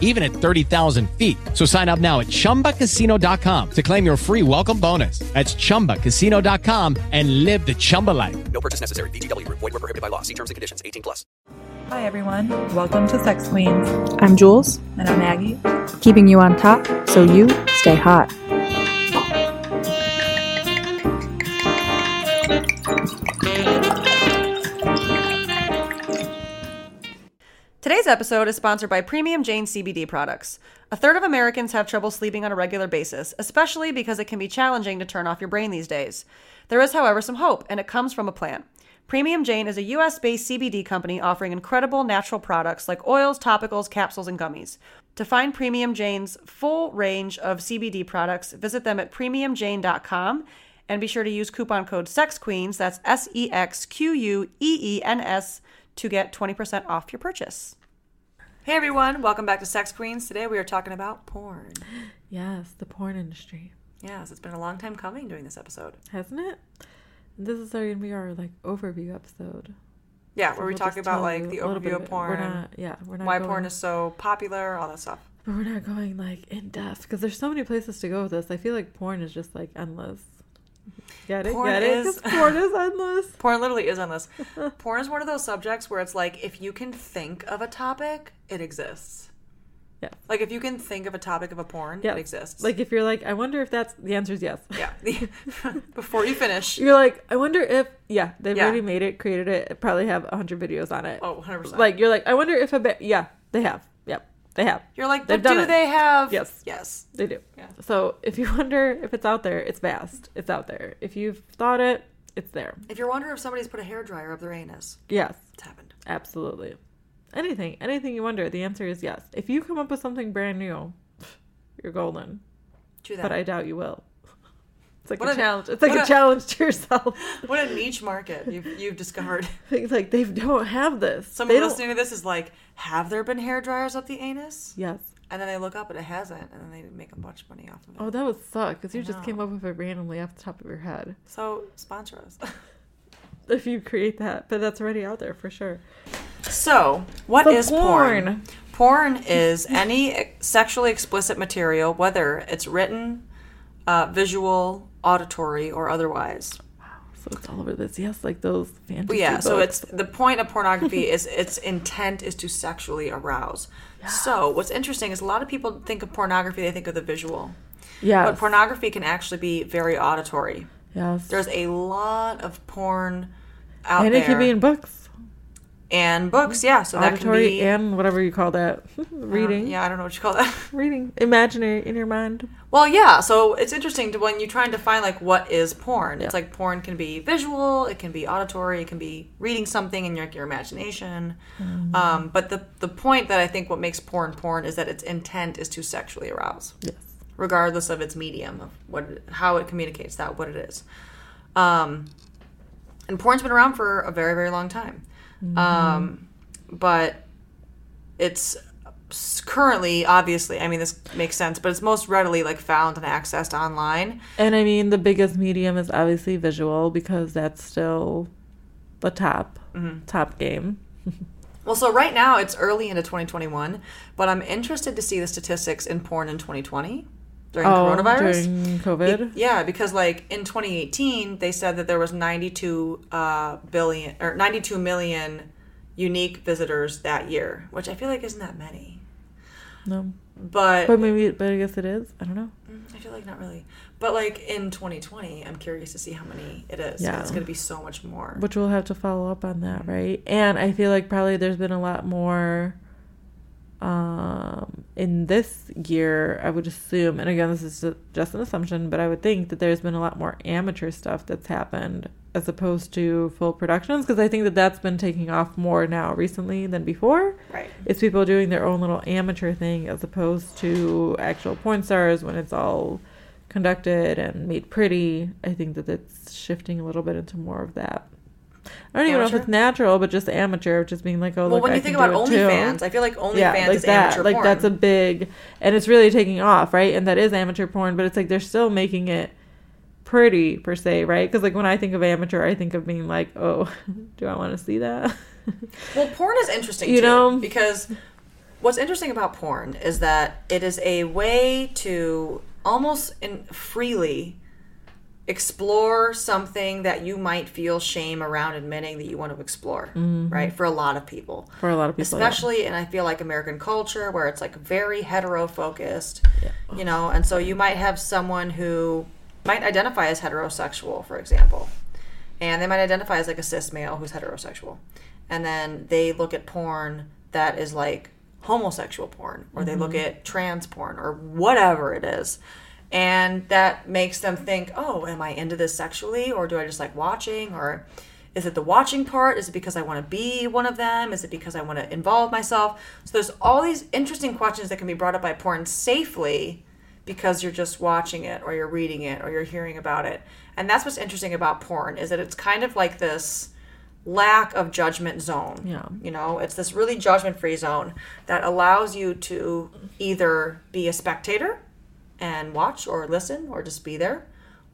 even at 30,000 feet. So sign up now at chumbacasino.com to claim your free welcome bonus. That's chumbacasino.com and live the Chumba life. No purchase necessary. VGW Group. Void were prohibited by law. See terms and conditions. 18 plus. Hi, everyone. Welcome to Sex Queens. I'm Jules, And I'm Maggie. keeping you on top so you stay hot. Today's episode is sponsored by Premium Jane CBD products. A third of Americans have trouble sleeping on a regular basis, especially because it can be challenging to turn off your brain these days. There is, however, some hope, and it comes from a plant. Premium Jane is a US based CBD company offering incredible natural products like oils, topicals, capsules, and gummies. To find Premium Jane's full range of CBD products, visit them at premiumjane.com and be sure to use coupon code SEXQUEENS, that's S E X Q U E E N S, to get 20% off your purchase. Hey everyone, welcome back to Sex Queens. Today we are talking about porn. Yes, the porn industry. Yes, it's been a long time coming doing this episode. Hasn't it? This is our, gonna be our like overview episode. Yeah, So where we we'll talk about like the little overview bit of porn, We're not, yeah, we're not why going, porn is so popular, all that stuff. But we're not going like in depth because there's so many places to go with this. I feel like porn is just like endless. Get it? Porn Get it? is- porn is endless. Porn literally is endless. porn is one of those subjects where it's like if you can think of a topic, it exists. Yeah. Like if you can think of a topic of a porn, Yeah. it exists. Like if you're like, I wonder if that's the answer is yes. yeah. Before you finish, You're like, I wonder if yeah, they've Yeah. already made it, created it, probably have hundred videos on it. oh, 100%. Like you're like, I wonder if a bit yeah, they have. They have. you're like, they've but do it. they have? Yes. Yes. They do. Yeah. So if you wonder if it's out there, it's vast. It's out there. If you've thought it, it's there. If you're wondering if somebody's put a hairdryer up their anus, Yes. it's happened. Absolutely. Anything, anything you wonder, the answer is yes. If you come up with something brand new, you're golden. True that. But I doubt you will. It's like What a, challenge. It's like a, a- challenge to yourself. what a niche market you've, you've discovered. It's like they don't have this. Someone they don't. listening to this is like, have there been hair dryers up the anus? Yes. And then they look up and it hasn't, and then they make a bunch of money off of it. Oh, that would suck because you I just know. came up with it randomly off the top of your head. So sponsor us. If you create that, but that's already out there for sure. so, what The is porn? porn. Porn is any sexually explicit material, whether it's written, uh, visual, auditory, or otherwise. Wow, So it's all over this. Yes, like those fantasy. But yeah, so it's the point of pornography is its intent is to sexually arouse. So what's interesting is a lot of people think of pornography, they think of the visual. yeah, But pornography can actually be very auditory. yes. There's a lot of porn out and there. And it can be in books, and books, yeah. So that can auditory, be and whatever you call that, reading. Yeah, I don't know what you call that. reading, imaginary in your mind. Well, yeah. So it's interesting to when you try and define like what is porn. Yeah. It's like porn can be visual, it can be auditory, it can be reading something in your your imagination. Mm-hmm. Um, but the the point that I think what makes porn porn is that its intent is to sexually arouse, Yes. regardless of its medium of what how it communicates that what it is. Um, and porn's been around for a very very long time, um, but it's currently obviously i mean this makes sense but it's most readily like found and accessed online And I mean, the biggest medium is obviously visual because that's still the top Mm-hmm. top game. well so right now it's early into 2021 but i'm interested to see the statistics in porn in 2020 during coronavirus Oh, during COVID. yeah because like in 2018 they said that there was 92 uh, billion or 92 million unique visitors that year which i feel like isn't that many no, but but maybe, but I guess it is. I don't know. I feel like not really. But like in 2020, I'm curious to see how many it is. Yeah. It's going to be so much more. Which we'll have to follow up on that, right? And I feel like probably there's been a lot more um in this year i would assume and again this is just an assumption but i would think that there's been a lot more amateur stuff that's happened as opposed to full productions because i think that that's been taking off more now recently than before Right. it's people doing their own little amateur thing as opposed to actual porn stars when it's all conducted and made pretty i think that it's shifting a little bit into more of that I don't even know if it's natural, but just amateur, just being like, oh, Well, look, when I you think about do it too. OnlyFans, I feel like OnlyFans yeah, like is that. amateur Like porn. that's a big, and it's really taking off, right? And that is amateur porn, but it's like they're still making it pretty per se, right? Because like when I think of amateur, I think of being like, oh, do I want to see that? Well, porn is interesting, You too, know? because what's interesting about porn is that it is a way to almost in freely explore something that you might feel shame around admitting that you want to explore, mm-hmm. right? For a lot of people. For a lot of people, yeah. Especially in I feel like American culture where it's like very hetero focused. You know, and so you might have someone who might identify as heterosexual, for example. And they might identify as like a cis male who's heterosexual. And then they look at porn that is like homosexual porn or they look mm-hmm. at trans porn or whatever it is. And that makes them think, oh, am I into this sexually or do I just like watching or is it the watching part? Is it because I want to be one of them? Is it because I want to involve myself? So there's all these interesting questions that can be brought up by porn safely because you're just watching it or you're reading it or you're hearing about it. And that's what's interesting about porn is that it's kind of like this lack of judgment zone. Yeah. You know, it's this really judgment free zone that allows you to either be a spectator and watch or listen or just be there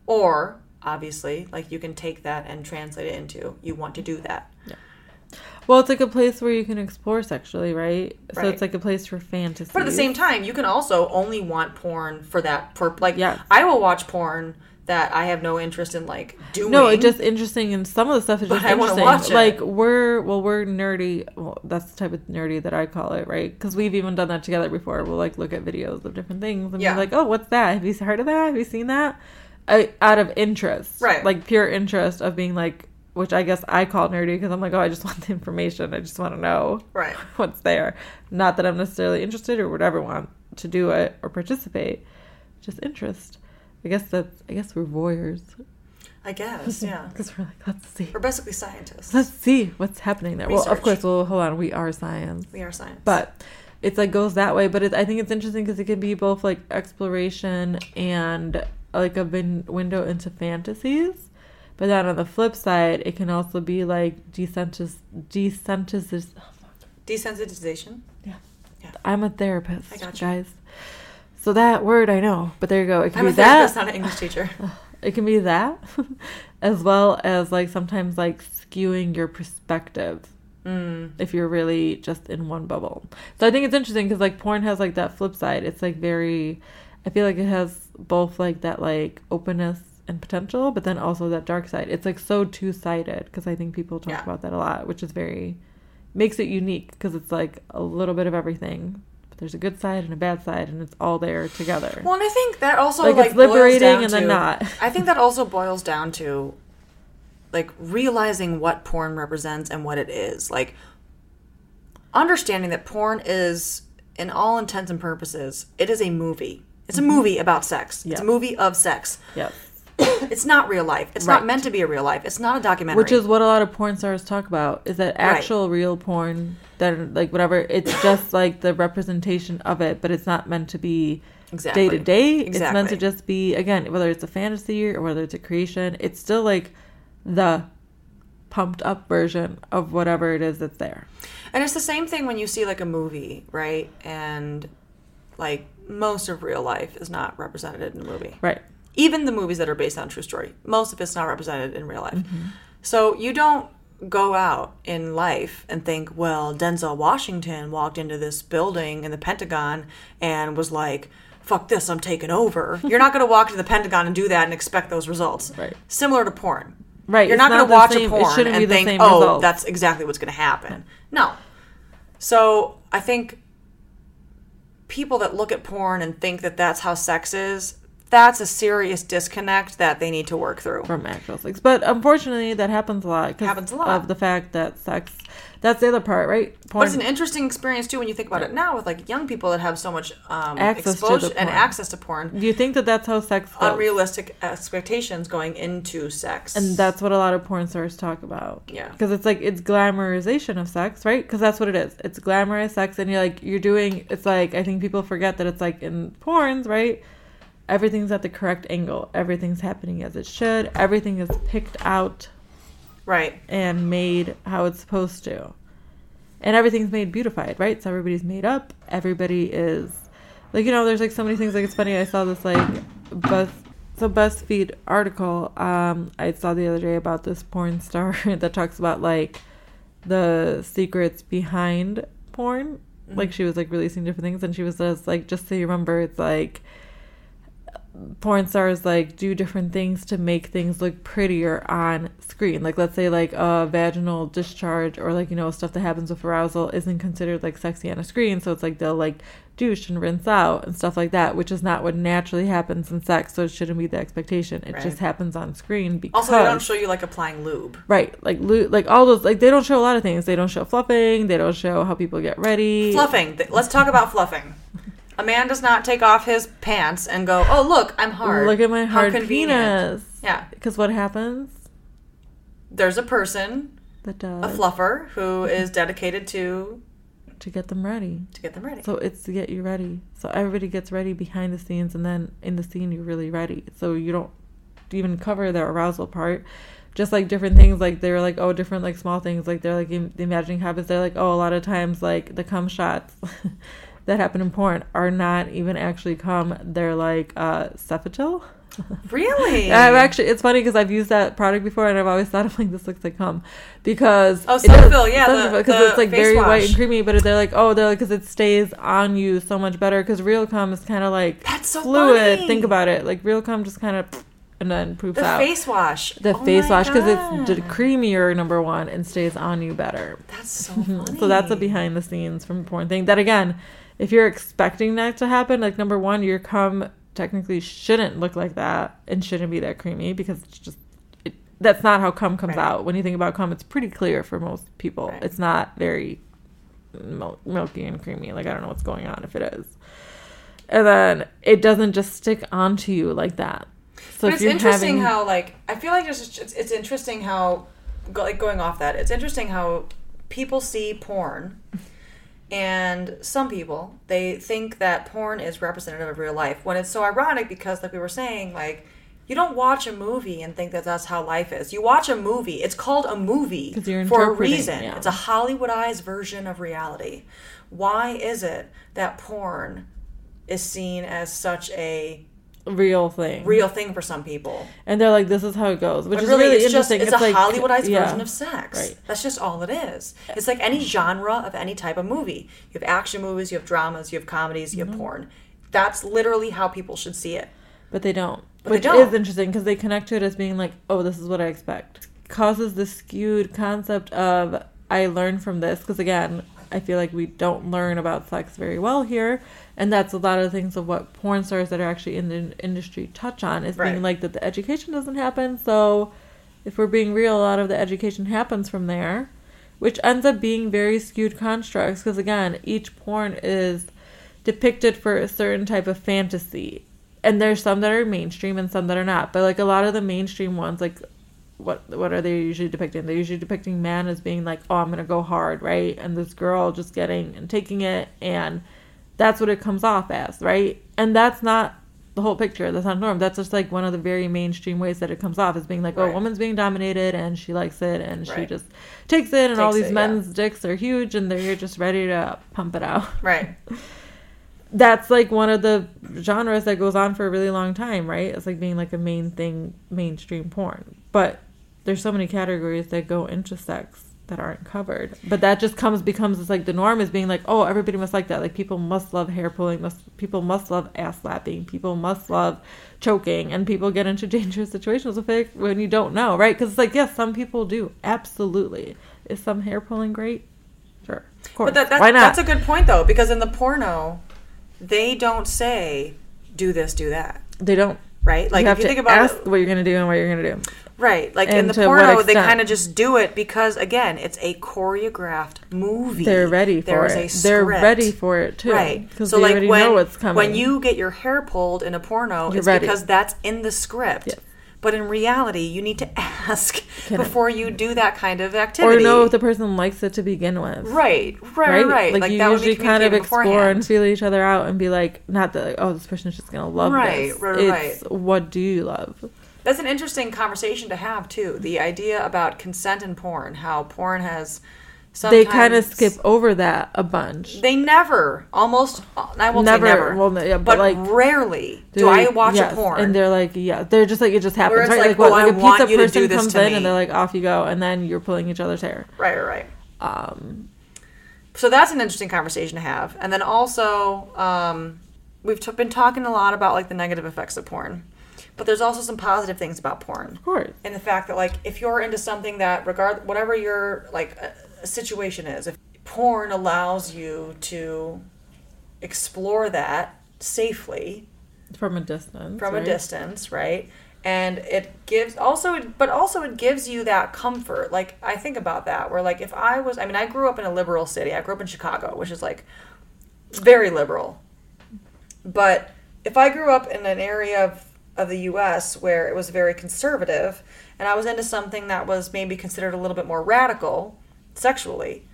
or obviously like you can take that and translate it into you want to do that. Yeah. Well, it's like a place where you can explore sexually, right? So it's like a place for fantasy. But at the same time, you can also only want porn for that for like Yes. I will watch porn that I have no interest in like doing. No, it's just interesting, and some of the stuff is But just interesting. Like we're well, we're nerdy. Well, that's the type of nerdy that I call it, right? Because we've even done that together before. We'll like look at videos of different things and Yeah. be like, "Oh, what's that? Have you heard of that? Have you seen that?" I, out of interest, Right. Like pure interest of being like, which I guess I call nerdy because I'm like, oh, I just want the information. I just want to know Right. what's there. Not that I'm necessarily interested or would ever want to do it or participate. Just interest. I guess that's. I guess we're voyeurs I guess, yeah. because we're like, let's see. We're basically scientists. Let's see what's happening there. Well, of course, well, hold on. We are science. We are science. But it's like goes that way. But it, I think it's interesting because it can be both like exploration and like a vin- window into fantasies. But then on the flip side, it can also be like desensitiz desensitiz. Oh, desensitization. I'm a therapist, I got you. guys. So that word I know, but there you go. It can I'm be that. not an English teacher. It can be that, as well as like sometimes like skewing your perspective. Mm. If you're really just in one bubble. So I think it's interesting because like porn has like that flip side. It's like very, I feel like it has both like that like openness and potential, but then also that dark side. It's like so two sided because I think people talk Yeah. about that a lot, which is very, makes it unique because it's like a little bit of everything. There's a good side and a bad side, and it's all there together. Well, and I think that also Like, like, it's liberating and then to- not. I think that also boils down to like realizing what porn represents and what it is. Like understanding that porn is, in all intents and purposes, it is a movie. It's a movie about sex. It's Mm-hmm. A movie of sex. yes. It's not real life. It's Right. not meant to be a real life. It's not a documentary. Which is what a lot of porn stars talk about is that actual real porn that like whatever it's just like the representation of it, but it's not meant to be day to day. It's meant to just be again, whether it's a fantasy or whether it's a creation, it's still like the pumped up version of whatever it is that's there. And it's the same thing when you see like a movie, right? And like most of real life is not represented in the movie. Right. Even the movies that are based on true story, most of it's not represented in real life. Mm-hmm. So you don't go out in life and think, well, Denzel Washington walked into this building in the Pentagon and was like, fuck this, I'm taking over. You're not going to walk to the Pentagon and do that and expect those results. Right. Similar to porn. Right, You're it's not going to watch same- a porn and think, oh, results." that's exactly what's going to happen. No. So I think people that look at porn and think that that's how sex is, that's a serious disconnect that they need to work through. From actual sex. But unfortunately that happens a lot Happens a lot. of the fact that sex that's the other part, right? But it's an interesting experience too when you think about it now with like young people that have so much um, Access exposure and access to porn, Do you think that that's how sex goes? unrealistic expectations going into sex. And that's what a lot of porn stars talk about. Yeah. Because it's like, it's glamorization of sex, right? Because that's what it is. It's glamorized sex. And you're like, you're doing, it's like, I think people forget that it's like in porns, right? Everything's at the correct angle. Everything's happening as it should. Everything is picked out Right. and made how it's supposed to. And everything's made beautified, right? So everybody's made up. Everybody is like you know, there's like so many things like it's funny, I saw this like buzz so BuzzFeed article um I saw the other day about this porn star that talks about like the secrets behind porn. Like she was like releasing different things and she was just like just so you remember it's like porn stars like do different things to make things look prettier on screen. Like let's say like a vaginal discharge or like you know stuff that happens with arousal isn't considered like sexy on a screen, so it's like they'll like douche and rinse out and stuff like that, which is not what naturally happens in sex, so it shouldn't be the expectation. It Right. just happens on screen because Also, they don't show you like applying lube. right like lo- like all those like they don't show a lot of things. They don't show fluffing. They don't show how people get ready. Fluffing. Let's talk about fluffing. A man does not take off his pants and go, "Oh, look, I'm hard. Look at my hard convenient." penis. Yeah. Because what happens? There's a person, That does a fluffer, who is dedicated to to get them ready. to get them ready. So it's to get you ready. So everybody gets ready behind the scenes, and then in the scene you're really ready. So you don't even cover the arousal part. Just like different things, like they're like oh different like small things, like they're like im- the imagining habits. They're like oh a lot of times like the cum shots that happen in porn are not even actually cum. They're like uh Cetaphil. really? I've actually it's funny because I've used that product before and I've always thought of like this looks like cum because Oh, Cetaphil, yeah, because it's like very white and creamy but they're like oh they're like because it stays on you so much better because real cum is kind of like That's so fluid funny. think about it like real cum just kind of and then poops the out face wash. the Oh face wash because it's d- creamier number one and stays on you better That's so funny. so that's a behind the scenes from porn thing. That again, if you're expecting that to happen, like number one, your cum technically shouldn't look like that and shouldn't be that creamy because it's just it, that's not how cum comes Right. out. When you think about cum, it's pretty clear for most people. Right. It's not very mil- milky and creamy. Like I don't know what's going on if it is. And then it doesn't just stick onto you like that. So but it's interesting having, how like I feel like there's it's, it's interesting how like going off that it's interesting how people see porn and some people they think that porn is representative of real life when it's so ironic because like we were saying like you don't watch a movie and think that that's how life is. You watch a movie. It's called a movie for a reason. yeah. It's a Hollywoodized version of reality. Why is it that porn is seen as such a real thing, real thing for some people? and they're like, "This is how it goes," which But is really, really it's just interesting. it's, a like, Hollywoodized yeah. version of sex. Right. That's just all it is. It's like any genre of any type of movie. You have action movies, you have dramas, you have comedies, you have Mm-hmm. porn. That's literally how people should see it. but they don't. But they which don't. is interesting because they connect to it as being like, oh, this is what I expect. Causes the skewed concept of I learned from this because again, I feel like we don't learn about sex very well here, and that's a lot of the things of what porn stars that are actually in the industry touch on is Right. being like that the education doesn't happen. So, if we're being real, a lot of the education happens from there, which ends up being very skewed constructs because again, each porn is depicted for a certain type of fantasy. And there's some that are mainstream and some that are not. But like a lot of the mainstream ones, like what what are they usually depicting? They're usually depicting man as being like, oh, I'm gonna go hard, right? And this girl just getting and taking it, and that's what it comes off as, right? And that's not the whole picture. That's not norm. That's just like one of the very mainstream ways that it comes off as being like, oh, a woman's being dominated and she likes it and she just takes it, and all these it, yeah. men's dicks are huge and they're just ready to pump it out Right. that's like one of the genres that goes on for a really long time, right? It's like being like a main thing, mainstream porn. But there's so many categories that go into sex that aren't covered. But that just comes becomes it's like the norm is being like, oh, everybody must like that. Like people must love hair pulling, must people must love ass slapping, people must love choking, and people get into dangerous situations with it when you don't know, right? Because it's like yes, some people do absolutely. Is some hair pulling great? Sure, of course. But that, that, Why not? that's a good point though, because in the porno, they don't say do this, do that. they don't. Right? Like you if you think about ask it, what you're gonna do and what you're gonna do. Right? Like in the porno, they kind of just do it because again, it's a choreographed movie. They're ready for There is it. a They're ready for it too, Right. Because So they like already when know what's coming. when you get your hair pulled in a porno, You're it's ready. because that's in the script. Yes. But in reality, you need to ask Can I- before you do that kind of activity. or know if the person likes it to begin with. Right, right, right. Like, Like, you that would be usually kind of explore beforehand. and feel each other out and be like, not that like, oh, this person's just gonna love Right, this. right, it's right. what do you love? That's an interesting conversation to have too. The idea about consent in porn, how porn has they kind of skip over that a bunch. They never, almost, I won't Never, say never, well, yeah, but, but, like, rarely do I watch Yes, a porn. and they're like, yeah, they're just like it just happens, right? like, Like, oh, like a pizza person comes in me. and they're like, off you go, and then you're pulling each other's hair. right, right, right. Um, So that's an interesting conversation to have. And then also, um, we've t- been talking a lot about like the negative effects of porn, but there's also some positive things about porn. of course, and the fact that like if you're into something that regard whatever your like uh, situation is if porn allows you to explore that safely from a distance, from right? a distance right? And it gives also but also it gives you that comfort. Like i think about that where like if i was i mean i grew up in a liberal city. I grew up in chicago which is like very liberal. But if I grew up in an area of, of the US where it was very conservative and I was into something that was maybe considered a little bit more radical sexually,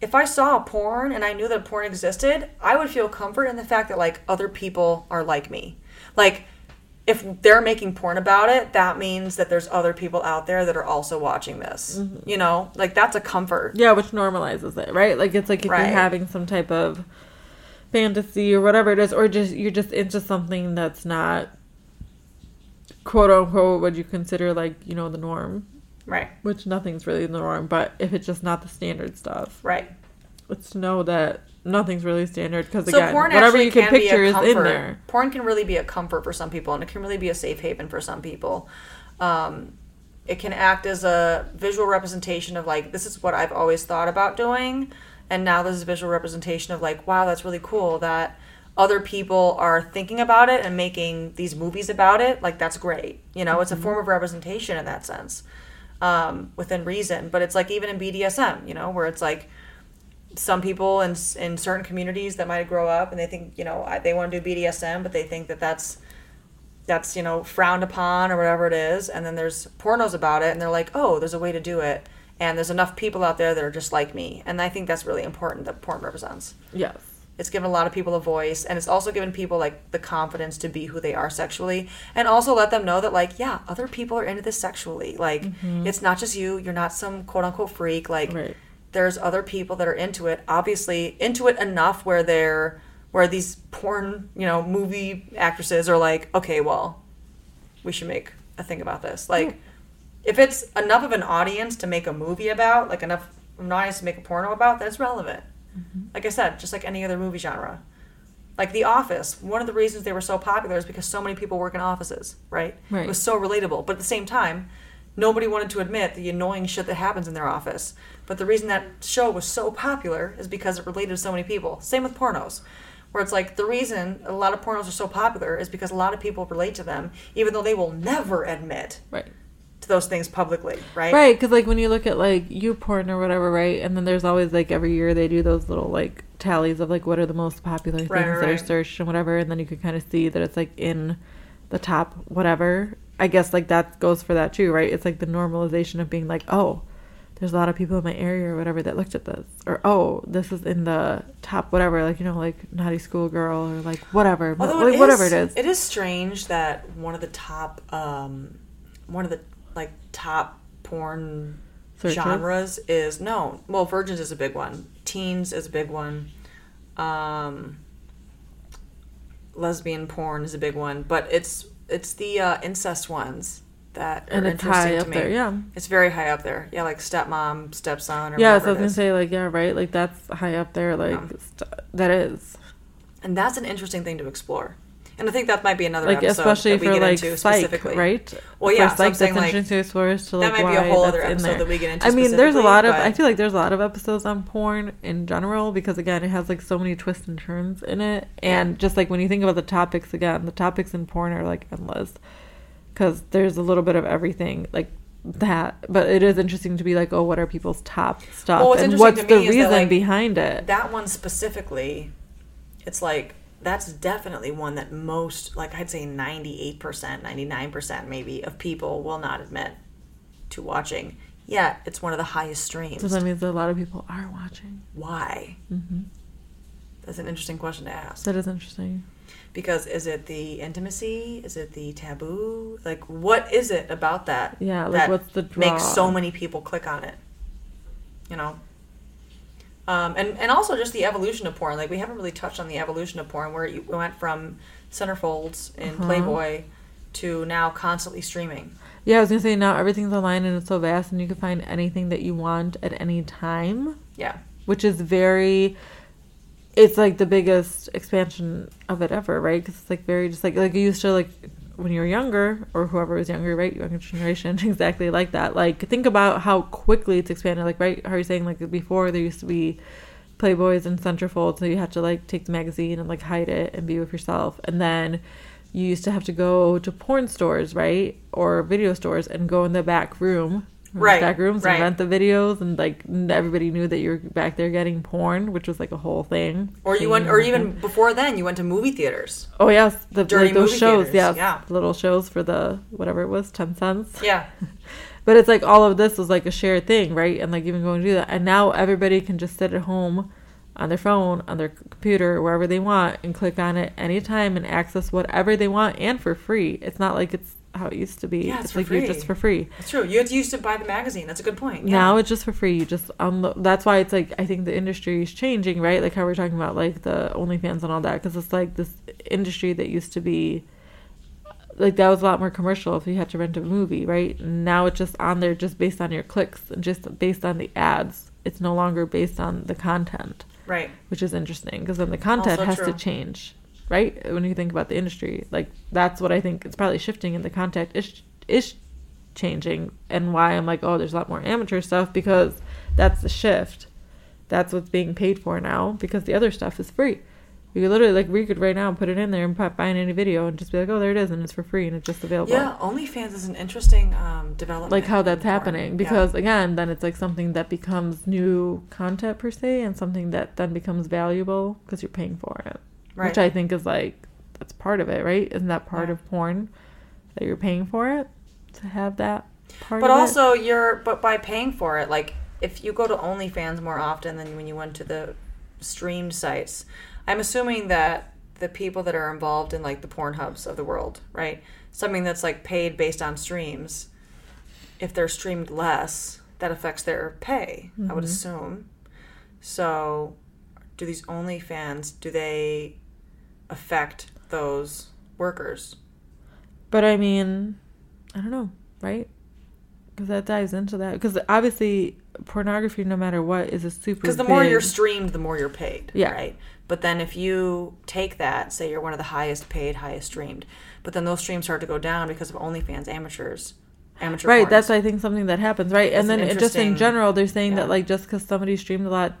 if I saw porn and I knew that porn existed, I would feel comfort in the fact that like other people are like me. Like if they're making porn about it, that means that there's other people out there that are also watching this. Mm-hmm. You know, like that's a comfort. Yeah, which normalizes it, right? Like it's like if Right. you're having some type of fantasy or whatever it is, or just you're just into something that's not quote unquote what you consider like you know the norm, Right. which nothing's really the norm. But if it's just not the standard stuff, Right. it's to know that nothing's really standard because So again, whatever you can, can, picture is in there. Porn can really be a comfort for some people, and it can really be a safe haven for some people. Um, it can act as a visual representation of like this is what I've always thought about doing, and now this is a visual representation of like wow that's really cool that other people are thinking about it and making these movies about it. Like that's great. You know, it's a form of representation in that sense, um, within reason. But it's like even in BDSM, you know, where it's like some people in in certain communities that might grow up and they think you know they want to do BDSM, but they think that that's that's you know frowned upon or whatever it is, and then there's pornos about it, and they're like, oh, there's a way to do it, and there's enough people out there that are just like me, and I think that's really important that porn represents. Yes. It's given a lot of people a voice, and it's also given people like the confidence to be who they are sexually, and also let them know that like, yeah, other people are into this sexually. Like, mm-hmm. it's not just you. You're not some quote unquote freak. Like, Right. there's other people that are into it. Obviously, into it enough where they're where these porn, you know, movie actresses are like, okay, well, we should make a thing about this. Like, if it's enough of an audience to make a movie about, like enough of an audience to make a porno about, that's it's relevant. Like I said, just like any other movie genre. Like The Office, one of the reasons they were so popular is because so many people work in offices, right? Right. It was so relatable. But at the same time, nobody wanted to admit the annoying shit that happens in their office. But the reason that show was so popular is because it related to so many people. Same with pornos. Where it's like the reason a lot of pornos are so popular is because a lot of people relate to them, even though they will never admit Right. To those things publicly, right? Right, because like when you look at like YouPorn or whatever, right, and then there's always like every year they do those little like tallies of like what are the most popular things Right, that are right. searched and whatever, and then you can kind of see that it's like in the top whatever. I guess like that goes for that too, right? It's like the normalization of being like, oh, there's a lot of people in my area or whatever that looked at this, or oh, this is in the top whatever, like you know, like naughty schoolgirl or like whatever, Although like, it whatever it is. It is strange that one of the top, um, one of the like top porn genres is no. Well, virgins is a big one. Teens is a big one. Um, lesbian porn is a big one, but it's it's the uh, incest ones that are And it's interesting high to up me. there, yeah. It's very high up there. Yeah, like stepmom, stepson, or yeah, so I was gonna say like yeah, right, like that's high up there, like st- that is. and that's an interesting thing to explore. And I think that might be another like episode especially that we for get like into psych, specifically, right? Well, For yeah, so psych saying, that's like, interesting to explore to that like might be a whole other episode that we get into I mean, there's a lot of. I feel like there's a lot of episodes on porn in general because again, it has like so many twists and turns in it, and just like when you think about the topics again, the topics in porn are like endless because there's a little bit of everything like that. But it is interesting to be like, oh, what are people's top stuff Well, what's and what's to the is that, reason like, behind it? that one specifically, it's like that's definitely one that most, like I'd say, ninety eight percent, ninety nine percent, maybe of people will not admit to watching. Yet it's one of the highest streams. so that means that a lot of people are watching. Why? Mm-hmm. That's an interesting question to ask. That is interesting. Because is it the intimacy? Is it the taboo? Like, what is it about that? Yeah, like, that what's the makes so many people click on it? You know. Um, and and also just the evolution of porn. Like we haven't really touched on the evolution of porn, where you went from centerfolds in Uh-huh. Playboy to now constantly streaming. Yeah, I was gonna say now everything's online and it's so vast, and you can find anything that you want at any time, Yeah. which is very. It's like the biggest expansion of it ever, right? Because it's like very just like like you used to like when you were younger or whoever was younger, right? Younger generation, exactly like that. Like think about how quickly it's expanded. Like right, how are you saying like before there used to be Playboys and centerfolds, so you had to like take the magazine and like hide it and be with yourself, and then you used to have to go to porn stores, right, or video stores, and go in the back room, Right, back rooms, right. and rent the videos, and like everybody knew that you were back there getting porn, which was like a whole thing. Or you went, or even before then, you went to movie theaters. oh yes, the Dirty like those shows, theaters, yes, yeah. little shows for the whatever it was, ten cents. Yeah. But it's like all of this was like a shared thing, right? And like even going to do that. And now everybody can just sit at home on their phone, on their computer, wherever they want, and click on it anytime and access whatever they want and for free. It's not like it's how it used to be. Yeah, it's it's for like free. you're just for free. That's true. You used to buy the magazine. That's a good point. Yeah. Now it's just for free. You just unload. That's why it's like I think the industry is changing, right? Like how we're talking about like the OnlyFans and all that, because it's like this industry that used to be like that was a lot more commercial if you had to rent a movie, right? Now it's just on there just based on your clicks and just based on the ads. It's no longer based on the content, right. which is interesting because then the content Also has to change, right? When you think about the industry, like that's what I think it's probably shifting, and the content is is changing, and why I'm like, oh, there's a lot more amateur stuff because that's the shift. That's what's being paid for now because the other stuff is free. You could literally like we could right now put it in there and put, buy any video and just be like, oh, there it is, and it's for free and it's just available. Yeah. OnlyFans is an interesting um, development. Like how that's happening Yeah. because again, then it's like something that becomes new content per se, and something that then becomes valuable because you're paying for it. Right. Which I think is like that's part of it, right? Isn't that part Yeah. of porn that you're paying for it to have that part? But of it? also, you're but by paying for it, like if you go to OnlyFans more often than when you went to the streamed sites, I'm assuming that the people that are involved in like the porn hubs of the world, right? Something that's like paid based on streams. If they're streamed less, that affects their pay. I Mm-hmm. would assume. So, do these OnlyFans do they affect those workers? But I mean, I don't know, right? Because that dives into that. Because obviously, pornography, no matter what, is a super. Because the more you're streamed, the more you're paid. Yeah. Right. But then if you take that, say you're one of the highest paid, highest streamed, but then those streams start to go down because of OnlyFans amateurs, amateur. right porns. that's i think something that happens right and then an just in general they're saying yeah. that like just because somebody streamed a lot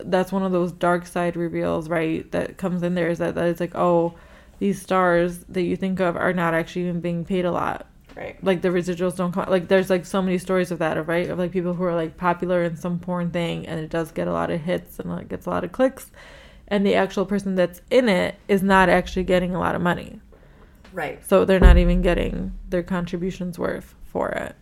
that's one of those dark side reveals right that comes in there is that, that it's like oh these stars that you think of are not actually even being paid a lot right. like the residuals don't come like there's like so many stories of that right of like people who are like popular in some porn thing and it does get a lot of hits and like gets a lot of clicks and the actual person that's in it is not actually getting a lot of money Right. so they're not even getting their contributions worth for it.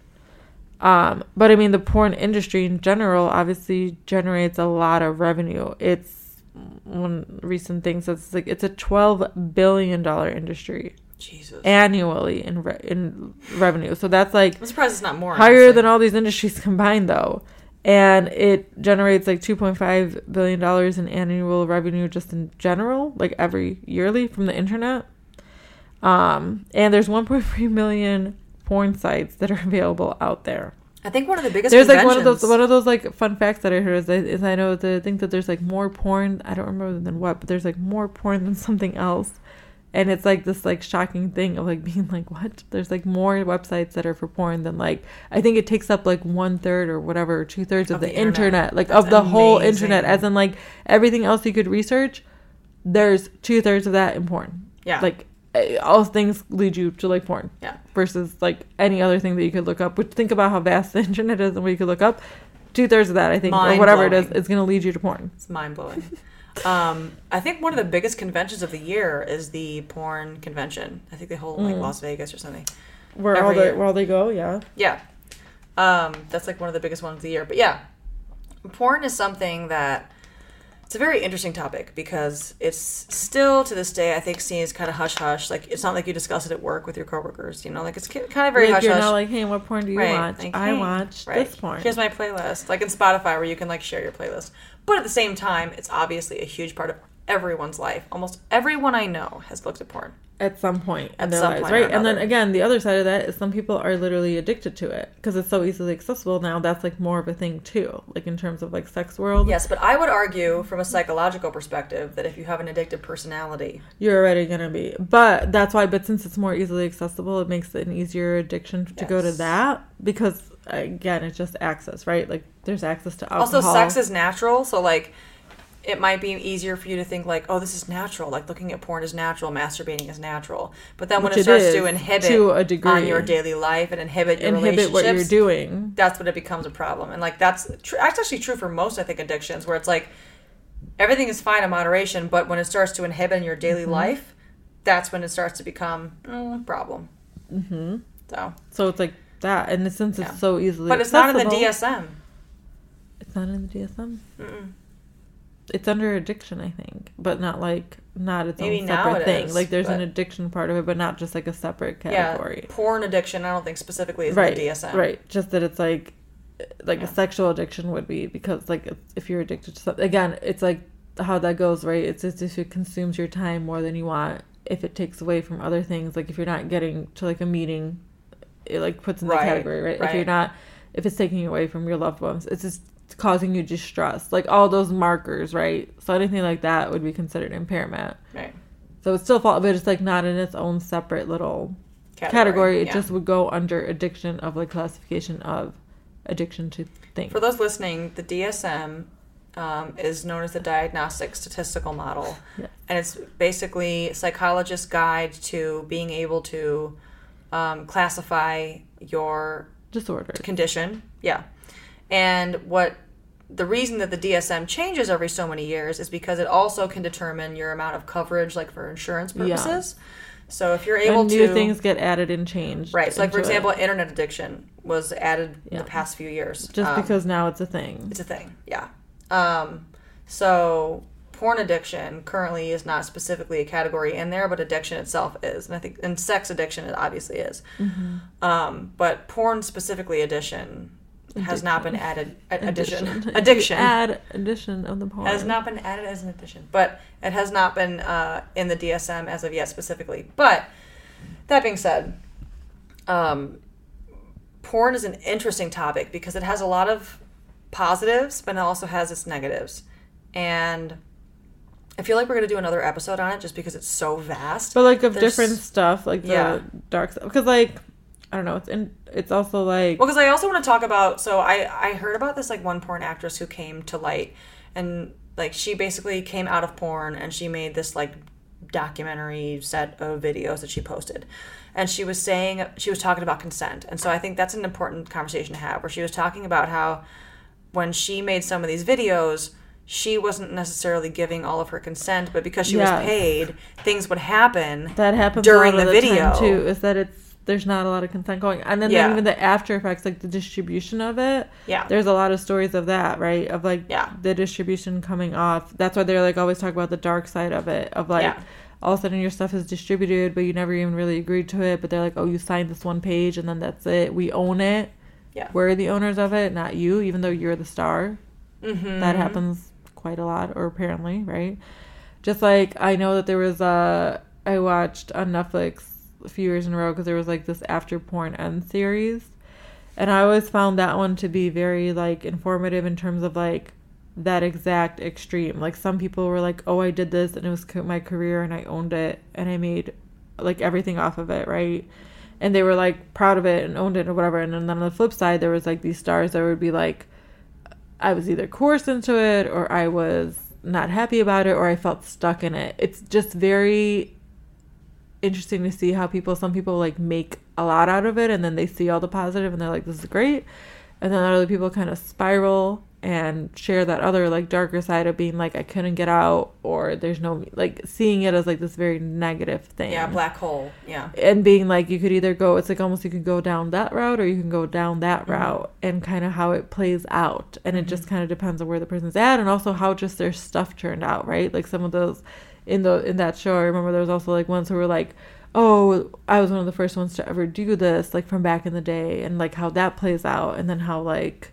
Um, but I mean, the porn industry in general obviously generates a lot of revenue. It's one recent thing says it's like it's a twelve billion dollar industry Jesus. annually in re- in revenue. So that's like I'm surprised it's not more. higher honestly. than all these industries combined though and it generates like 2.5 billion dollars in annual revenue just in general like every yearly from the internet um and there's 1.3 million porn sites that are available out there I think one of the biggest. there's like one of those one of those like fun facts that I heard is I, is I know the think that there's like more porn I don't remember than what but there's like more porn than something else and it's like this like shocking thing of like being like what there's like more websites that are for porn than like I think it takes up like one third or whatever two thirds of, Of the, the internet. internet. like That's of the whole internet as in like everything else you could research there's two thirds of that in porn Yeah. like all things lead you to like porn Yeah. versus like any other thing that you could look up. Which think about how vast the internet is and what you could look up. Two thirds of that, I think, or whatever it is, Mind-blowing. is going to lead you to porn. It's mind blowing. um, I think one of the biggest conventions of the year is the porn convention. I think they hold like Las Vegas or something. Where Every all the where all they go, yeah. Yeah. Um, that's like one of the biggest ones of the year. But yeah, porn is something that It's a very interesting topic because it's still to this day I think seen as kind of hush hush. Like it's not like you discuss it at work with your coworkers. You know, like it's kind of very like hush you're hush. not like, hey, what porn do you watch? like, I hey, watch right, this porn. Here's my playlist, like in Spotify, where you can like share your playlist. But at the same time, it's obviously a huge part of everyone's life. Almost everyone I know has looked at porn. At some point At in their some lives, point right? And then again, the other side of that is some people are literally addicted to it because it's so easily accessible now. That's like more of a thing too, like in terms of like sex world. Yes, but I would argue from a psychological perspective that if you have an addictive personality, you're already gonna be. But that's why. But since it's more easily accessible, it makes it an easier addiction to go to that because again, it's just access, right? Like there's access to alcohol. also sex is natural, so like it might be easier for you to think like, oh, this is natural. Like looking at porn is natural, masturbating is natural. But then when it it starts to inhibit to a degree. on your daily life and inhibit your inhibit what you're doing. that's when it becomes a problem. And like that's tr- that's actually true for most I think addictions where it's like everything is fine in moderation, but when it starts to inhibit in your daily Mm-hmm. life, that's when it starts to become mm, problem. Mm-hmm. So, So it's like that, and since it's Yeah. so easily, but it's not in the DSM. It's not in the DSM. It's under addiction, I think, but not like not its Maybe own separate it thing. is, like there's an addiction part of it, but not just like a separate category. Yeah, porn addiction. I don't think specifically is right. DSM. Right. Just that it's like like Yeah. a sexual addiction would be because like if- if you're addicted to something again, it's like how that goes, right? It's as if it consumes your time more than you want. If it takes away from other things, like if you're not getting to like a meeting, it like puts in the category, right? If you're not, if it's taking away from your loved ones, it's just causing you distress, like all those markers, right? So anything like that would be considered impairment. Right. So it's still fall, but it's like not in its own separate little category. It yeah. just would go under addiction of like classification of addiction to things. For those listening, the DSM um, is known as the Diagnostic Statistical Model, and it's basically psychologist's guide to being able to um, classify your Disorder. condition. Yeah, and what the reason that the DSM changes every so many years is because it also can determine your amount of coverage, like for insurance purposes. Yeah. So if you're able And new to things get added and changed. right, so like for into it. example, internet addiction was added in Yeah. the past few years. just Um, because now it's a thing. it's a thing, yeah. Um, so porn addiction currently is not specifically a category in there, but addiction itself is, and I think and sex addiction it obviously is. Mm-hmm. Um, but porn specifically addition has not been added. a- Addition, you addiction Add addition of the porn. has not been added as an addition, but it has not been uh, in the DSM as of yet specifically. But that being said, um, porn is an interesting topic because it has a lot of positives, but it also has its negatives. And I feel like we're going to do another episode on it just because it's so vast. But like of There's- different stuff, like the Yeah. dark stuff. Because like I don't know, it's in. It's also like Well, because I also want to talk about. So I I heard about this like one porn actress who came to light, and like she basically came out of porn and she made this like documentary set of videos that she posted, and she was saying she was talking about consent, and so I think that's an important conversation to have. Where she was talking about how when she made some of these videos. She wasn't necessarily giving all of her consent, but because she Yes. was paid, things would happen that happens during the the video. too. Is that it's there's not a lot of consent going, and then, Yeah. even the after effects, like the distribution of it. Yeah. there's a lot of stories of that, right? Of like Yeah. the distribution coming off. That's why they're like always talk about the dark side of it. Of like Yeah. all of a sudden your stuff is distributed, but you never even really agreed to it. But they're like, oh, you signed this one page, and then that's it. We own it. Yeah. We're the owners of it, not you, even though you're the star. Mm-hmm. That happens quite a lot, or apparently, right? Just like I know that there was a, I watched on Netflix a few years in a row because there was like this After Porn Ends series, and I always found that one to be very like informative in terms of like that exact extreme. Like some people were like, "Oh, I did this and it was my career and I owned it and I made like everything off of it, right?" And they were like proud of it and owned it or whatever. And then on the flip side, there was like these stars that would be like, I was either coerced into it or I was not happy about it or I felt stuck in it. It's just very interesting to see how people some people like make a lot out of it and then they see all the positive and they're like this is great and then other people kind of spiral and share that other like darker side of being like I couldn't get out or there's no like seeing it as like this very negative thing. Yeah, black hole. Yeah. and being like you could either go it's like almost you could go down that route or you can go down that Mm-hmm. route and kind of how it plays out and it just kind of depends on where the person's at and also how just their stuff turned out right like some of those in the in that show i remember there was also like ones who were like oh i was one of the first ones to ever do this like from back in the day and like how that plays out and then how like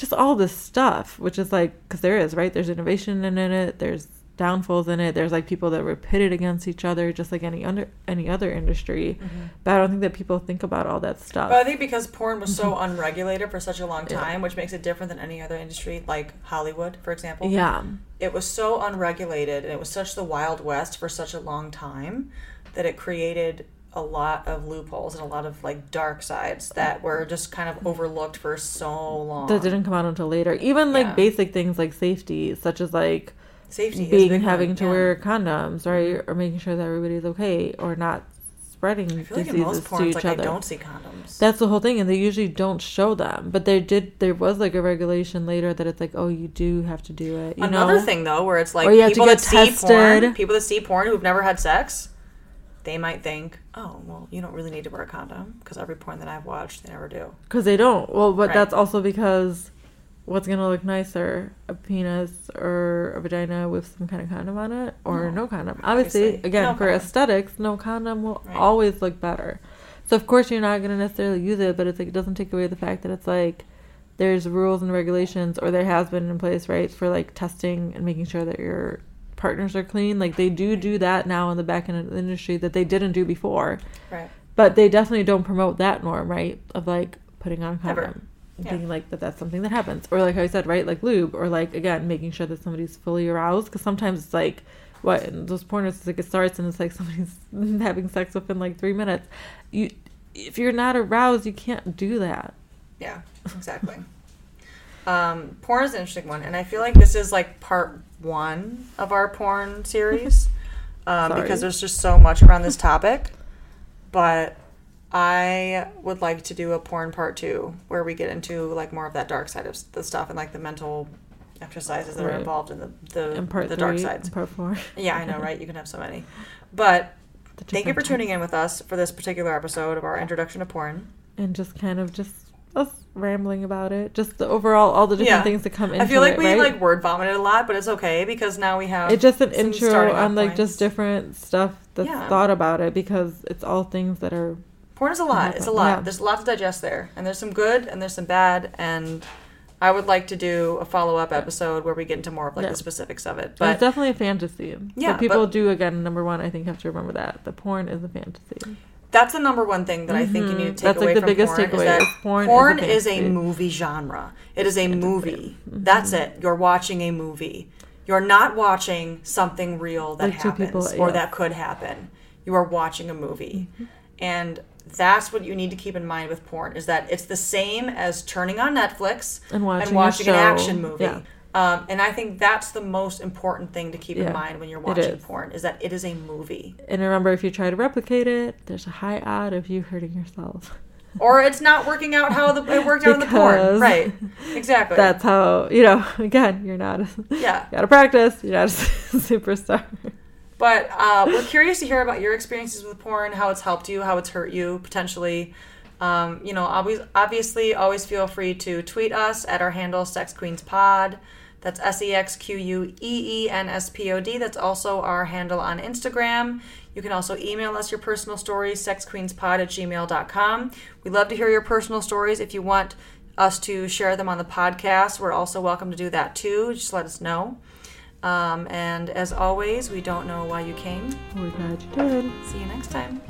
just all this stuff which is like because there is right? There's innovation in it there's downfalls in it there's like people that were pitted against each other just like any under any other industry but i don't think that people think about all that stuff But I think because porn was so Mm-hmm. unregulated for such a long time, which makes it different than any other industry, like Hollywood, for example. yeah It was so unregulated and it was such the Wild West for such a long time that it created a lot of loopholes and a lot of like dark sides that were just kind of overlooked for so long. that didn't come out until later even like Yeah. basic things like safety such as like Safety being having one, to yeah. wear condoms right mm-hmm. or making sure that everybody's okay or not spreading I feel like in diseases most to porn, each like other I don't see condoms. That's the whole thing, and they usually don't show them. But there did, there was like a regulation later that it's like, oh, you do have to do it. You Another know? thing though, where it's like people that see porn, people that see porn who've never had sex, they might think, oh, well, you don't really need to wear a condom because every porn that I've watched, they never do. because they don't. Well, but Right. that's also because what's gonna look nicer, a penis or a vagina with some kind of condom on it, or no, condom? Obviously, Obviously, again, no for condom. aesthetics, no condom will Right. always look better. So of course you're not gonna necessarily use it, but it's like it doesn't take away the fact that it's like there's rules and regulations, or there has been in place, right, for like testing and making sure that your partners are clean. Like they do do that now in the back end of the industry that they didn't do before Right. but they definitely don't promote that norm, right? Of like putting on a Ever. Yeah. thinking like that that's something that happens, or like I said, right, like lube, or like again making sure that somebody's fully aroused, because sometimes it's like what in those pornos it's like it starts and it's like somebody's having sex within like three minutes. You, if you're not aroused, you can't do that. Yeah, exactly. um, porn is an interesting one, and I feel like this is like part one of our porn series um, because there's just so much around this topic. But I would like to do a porn part two where we get into like more of that dark side of the stuff and like the mental exercises that are involved in the the, In part the three, dark sides. part four. Yeah, I know, right? You can have so many. But thank you for tuning in with us for this particular episode of our introduction to porn. and just kind of just us rambling about it, just the overall all the different things that come into I feel like it, we right? like word vomited a lot, but it's okay because now we have it's just an intro on like points. just different stuff that's Yeah. thought about it because it's all things that are porn is a lot. It's a lot. Yeah. There's a lot to digest there, and there's some good and there's some bad. And I would like to do a follow up episode where we get into more of like Yeah. the specifics of it. but it's definitely a fantasy. Yeah, so people but- do again. Number one, I think you have to remember that the porn is a fantasy. that's the number one thing that I think you need to take Mm-hmm. That's, like, away the from biggest porn takeaway is that porn porn, is a is, a movie genre. It is a movie. That's it. You're watching a movie. You're not watching something real that Like happens people- or. Mm-hmm. that could happen. You are watching a movie. And that's what you need to keep in mind with porn is that it's the same as turning on Netflix And watching a an action movie. Yeah. Um, and I think that's the most important thing to keep Yeah, in mind when you're watching is. porn is that it is a movie. And remember, if you try to replicate it, there's a high odd of you hurting yourself. Or it's not working out how the, it worked out in the porn. Right. Exactly. That's how you know. Again, you're not. A, Yeah. You gotta practice. You're not a superstar. But uh, we're curious to hear about your experiences with porn, how it's helped you, how it's hurt you potentially. Um, you know, always, obviously, always feel free to tweet us at our handle Sex Queens Pod. That's S E X Q U E E N S P O D. That's also our handle on Instagram. You can also email us your personal stories, sexqueenspod at gmail.com. We love to hear your personal stories. If you want us to share them on the podcast, we're also welcome to do that too. Just let us know. Um, and as always, we don't know why you came. We're glad you did. See you next time.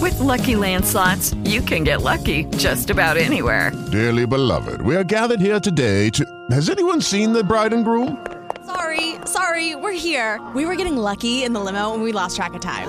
With Lucky Land slots, you can get lucky just about anywhere. Dearly beloved, we are gathered here today to. Has anyone seen the bride and groom? Sorry, sorry, we're here. We were getting lucky in the limo and we lost track of time.